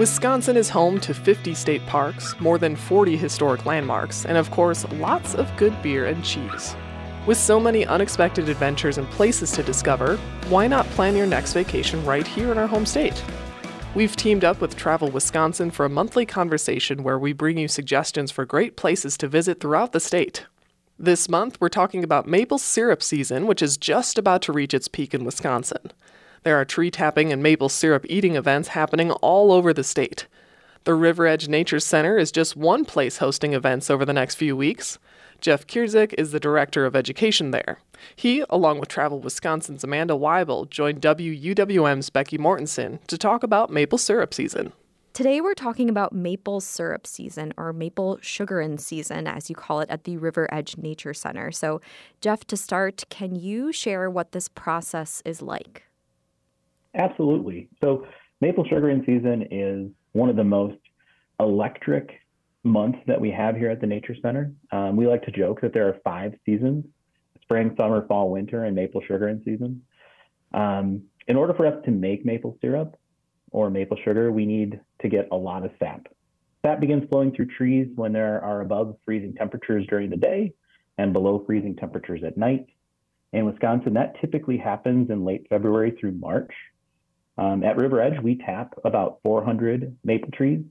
Wisconsin is home to 50 state parks, more than 40 historic landmarks, and of course, lots of good beer and cheese. With so many unexpected adventures and places to discover, why not plan your next vacation right here in our home state? We've teamed up with Travel Wisconsin for a monthly conversation where we bring you suggestions for great places to visit throughout the state. This month, we're talking about maple syrup season, which is just about to reach its peak in Wisconsin. There are tree tapping and maple syrup eating events happening all over the state. The Riveredge Nature Center is just one place hosting events over the next few weeks. Jeff Kierzek is the director of education there. He, along with Travel Wisconsin's Amanda Weibel, joined WUWM's Becky Mortensen to talk about maple syrup season. Today, we're talking about maple syrup season or maple sugarin season, as you call it, at the Riveredge Nature Center. So, Jeff, to start, can you share what this process is like? Absolutely. So maple sugaring season is one of the most electric months that we have here at the Nature Center. Um, we like to joke that there are five seasons spring, summer, fall, winter, and maple sugaring season. Um, in order for us to make maple syrup or maple sugar, we need to get a lot of sap. Sap begins flowing through trees when there are above freezing temperatures during the day and below freezing temperatures at night. In Wisconsin, that typically happens in late February through March. Um, at Riveredge, we tap about 400 maple trees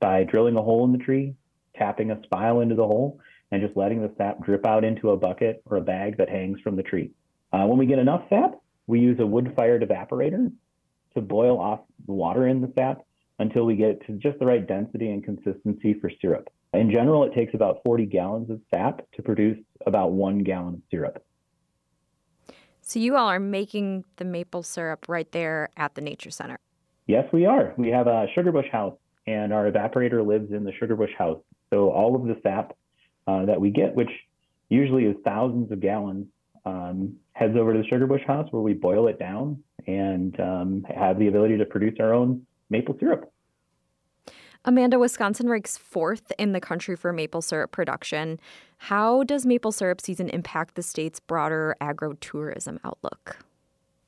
by drilling a hole in the tree, tapping a spile into the hole, and just letting the sap drip out into a bucket or a bag that hangs from the tree. Uh, when we get enough sap, we use a wood-fired evaporator to boil off the water in the sap until we get to just the right density and consistency for syrup. In general, it takes about 40 gallons of sap to produce about one gallon of syrup. So you all are making the maple syrup right there at the Nature Center. Yes, we are. We have a sugarbush house, and our evaporator lives in the sugarbush house. So all of the sap uh, that we get, which usually is thousands of gallons, um, heads over to the sugarbush house where we boil it down and um, have the ability to produce our own maple syrup. Amanda, Wisconsin ranks fourth in the country for maple syrup production. How does maple syrup season impact the state's broader agro-tourism outlook?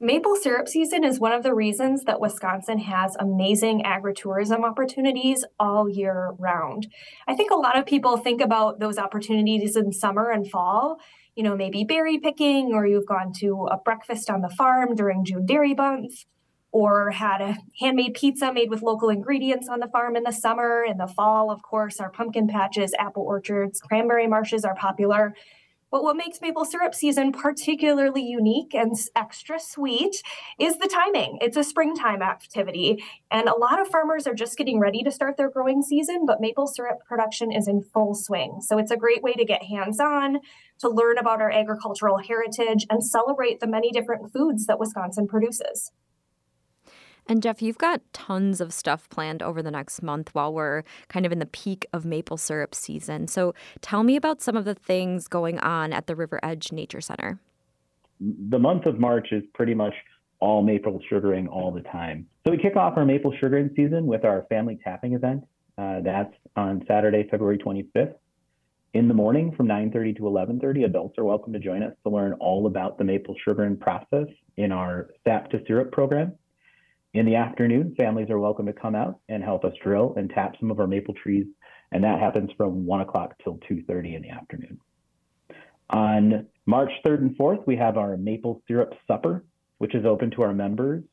Maple syrup season is one of the reasons that Wisconsin has amazing agritourism opportunities all year round. I think a lot of people think about those opportunities in summer and fall, you know, maybe berry picking, or you've gone to a breakfast on the farm during June dairy month or had a handmade pizza made with local ingredients on the farm in the summer. In the fall, of course, our pumpkin patches, apple orchards, cranberry marshes are popular. But what makes maple syrup season particularly unique and extra sweet is the timing. It's a springtime activity, and a lot of farmers are just getting ready to start their growing season, but maple syrup production is in full swing. So it's a great way to get hands on, to learn about our agricultural heritage, and celebrate the many different foods that Wisconsin produces. And Jeff, you've got tons of stuff planned over the next month while we're kind of in the peak of maple syrup season. So tell me about some of the things going on at the Riveredge Nature Center. The month of March is pretty much all maple sugaring all the time. So we kick off our maple sugaring season with our family tapping event. Uh, that's on Saturday, February 25th. In the morning from 9:30 to 11:30, adults are welcome to join us to learn all about the maple sugaring process in our sap to syrup program. In the afternoon, families are welcome to come out and help us drill and tap some of our maple trees, and that happens from 1 o'clock till 2.30 in the afternoon. On March 3rd and 4th, we have our maple syrup supper, which is open to our members,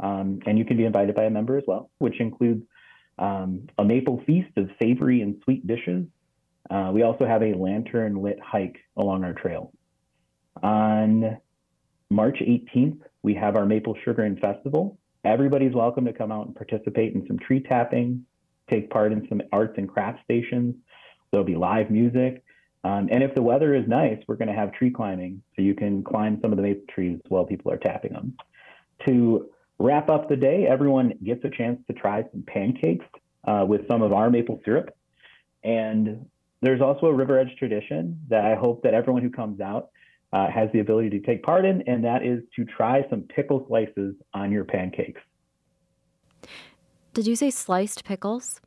um, and you can be invited by a member as well, which includes um, a maple feast of savory and sweet dishes. Uh, we also have a lantern lit hike along our trail. On March 18th, we have our Maple Sugaring Festival, Everybody's welcome to come out and participate in some tree tapping, take part in some arts and crafts stations. There'll be live music. Um, and if the weather is nice, we're going to have tree climbing. So you can climb some of the maple trees while people are tapping them. To wrap up the day, everyone gets a chance to try some pancakes uh, with some of our maple syrup. And there's also a Riveredge tradition that I hope that everyone who comes out uh, has the ability to take part in, and that is to try some pickle slices on your pancakes. Did you say sliced pickles?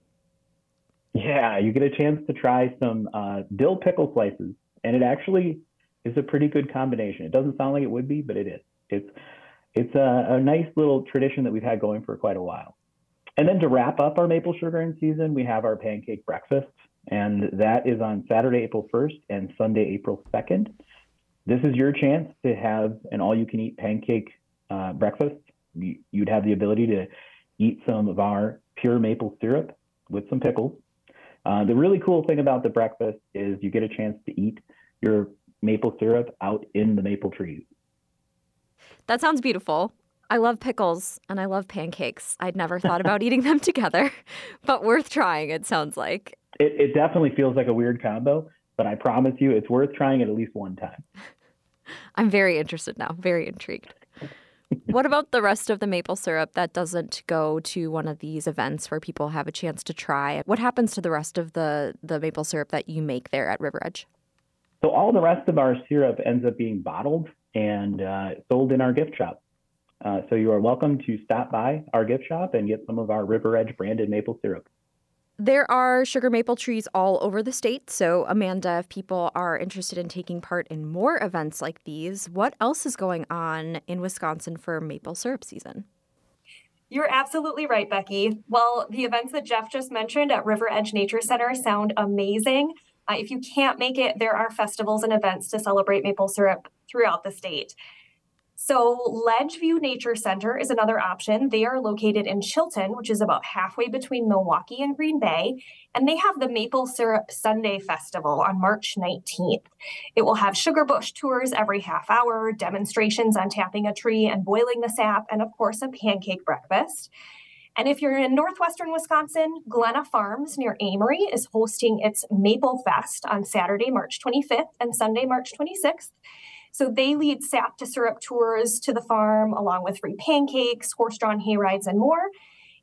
Yeah, you get a chance to try some uh, dill pickle slices, and it actually is a pretty good combination. It doesn't sound like it would be, but it is. It's it's a, a nice little tradition that we've had going for quite a while. And then to wrap up our maple sugaring season, we have our pancake breakfast, and that is on Saturday, April 1st and Sunday, April 2nd. This is your chance to have an all you can eat pancake uh, breakfast. You'd have the ability to eat some of our pure maple syrup with some pickles. Uh, the really cool thing about the breakfast is you get a chance to eat your maple syrup out in the maple trees. That sounds beautiful. I love pickles and I love pancakes. I'd never thought about eating them together, but worth trying, it sounds like. It, it definitely feels like a weird combo, but I promise you it's worth trying it at least one time. I'm very interested now, very intrigued. what about the rest of the maple syrup that doesn't go to one of these events where people have a chance to try? What happens to the rest of the, the maple syrup that you make there at Riveredge? So all the rest of our syrup ends up being bottled and uh, sold in our gift shop. Uh, so you are welcome to stop by our gift shop and get some of our Riveredge branded maple syrup. There are sugar maple trees all over the state. So, Amanda, if people are interested in taking part in more events like these, what else is going on in Wisconsin for maple syrup season? You're absolutely right, Becky. Well, the events that Jeff just mentioned at Riveredge Nature Center sound amazing. Uh, if you can't make it, there are festivals and events to celebrate maple syrup throughout the state. So, Ledgeview Nature Center is another option. They are located in Chilton, which is about halfway between Milwaukee and Green Bay, and they have the Maple Syrup Sunday Festival on March 19th. It will have sugar bush tours every half hour, demonstrations on tapping a tree and boiling the sap, and of course, a pancake breakfast. And if you're in northwestern Wisconsin, Glenna Farms near Amery is hosting its Maple Fest on Saturday, March 25th and Sunday, March 26th. So they lead sap to syrup tours to the farm, along with free pancakes, horse drawn hay rides, and more.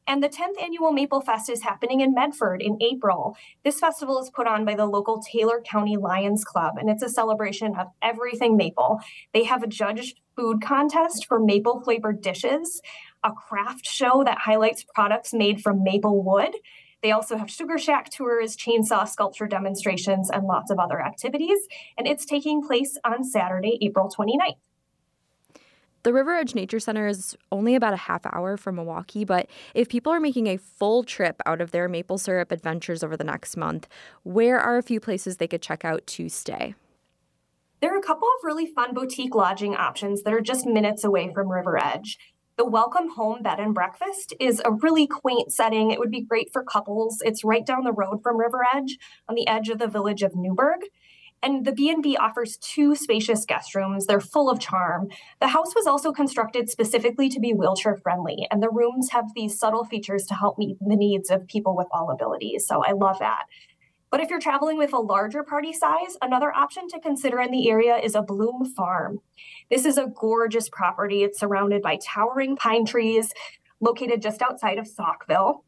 And the 10th annual Maple Fest is happening in Medford in April. This festival is put on by the local Taylor County Lions Club, and it's a celebration of everything maple. They have a judged food contest for maple flavored dishes, a craft show that highlights products made from maple wood. They also have Sugar Shack tours, chainsaw sculpture demonstrations, and lots of other activities. And it's taking place on Saturday, April 29th. The Riveredge Nature Center is only about a half hour from Milwaukee, but if people are making a full trip out of their maple syrup adventures over the next month, where are a few places they could check out to stay? There are a couple of really fun boutique lodging options that are just minutes away from Riveredge. The Welcome Home Bed and Breakfast is a really quaint setting. It would be great for couples. It's right down the road from Riveredge on the edge of the village of Newburg. And the B&B offers two spacious guest rooms. They're full of charm. The house was also constructed specifically to be wheelchair friendly, and the rooms have these subtle features to help meet the needs of people with all abilities. So I love that. But if you're traveling with a larger party size, another option to consider in the area is a Bloom Farm. This is a gorgeous property. It's surrounded by towering pine trees, located just outside of Saukville.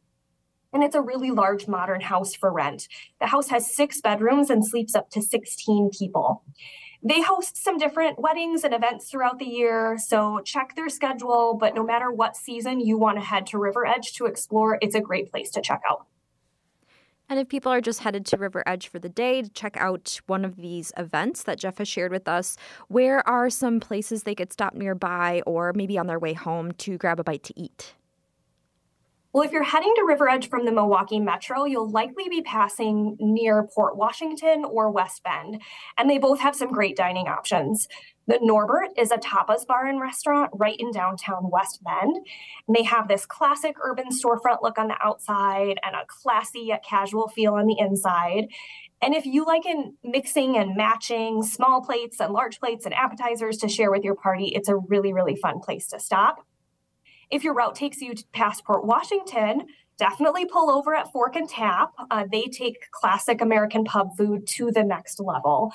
And it's a really large modern house for rent. The house has six bedrooms and sleeps up to 16 people. They host some different weddings and events throughout the year, so check their schedule. But no matter what season you want to head to Riveredge to explore, it's a great place to check out. And if people are just headed to Riveredge for the day to check out one of these events that Jeff has shared with us, where are some places they could stop nearby or maybe on their way home to grab a bite to eat? Well, if you're heading to Riveredge from the Milwaukee Metro, you'll likely be passing near Port Washington or West Bend, and they both have some great dining options. The Norbert is a tapas bar and restaurant right in downtown West Bend. And they have this classic urban storefront look on the outside and a classy yet casual feel on the inside. And if you like in mixing and matching small plates and large plates and appetizers to share with your party, it's a really, really fun place to stop. If your route takes you to Port Washington, definitely pull over at Fork and Tap. Uh, they take classic American pub food to the next level.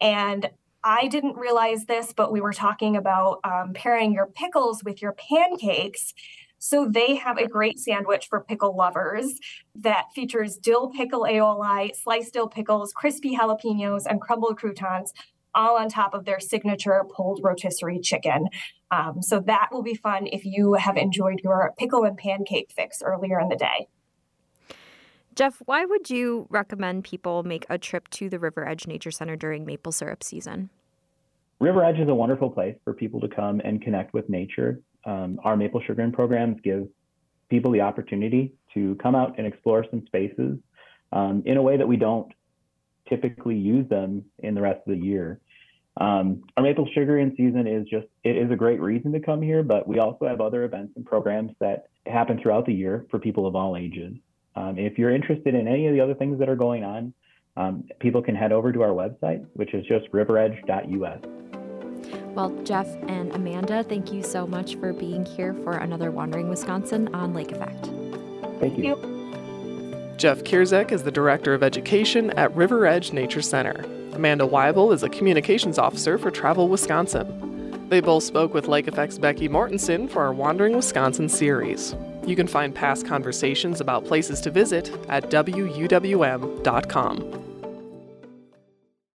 And I didn't realize this, but we were talking about um, pairing your pickles with your pancakes. So they have a great sandwich for pickle lovers that features dill pickle aioli, sliced dill pickles, crispy jalapenos, and crumbled croutons, all on top of their signature pulled rotisserie chicken. Um, so that will be fun if you have enjoyed your pickle and pancake fix earlier in the day. Jeff, why would you recommend people make a trip to the Riveredge Nature Center during maple syrup season? Riveredge is a wonderful place for people to come and connect with nature. Um, our maple sugaring programs give people the opportunity to come out and explore some spaces um, in a way that we don't typically use them in the rest of the year. Um, our maple sugar in season is just it is a great reason to come here, but we also have other events and programs that happen throughout the year for people of all ages. Um, if you're interested in any of the other things that are going on, um, people can head over to our website, which is just riveredge.us. Well, Jeff and Amanda, thank you so much for being here for another Wandering Wisconsin on Lake Effect. Thank you. Thank Jeff Kierzek is the Director of Education at Riveredge Nature Center. Amanda Weibel is a Communications Officer for Travel Wisconsin. They both spoke with Lake Effect's Becky Mortensen for our Wandering Wisconsin series. You can find past conversations about places to visit at WUWM.com.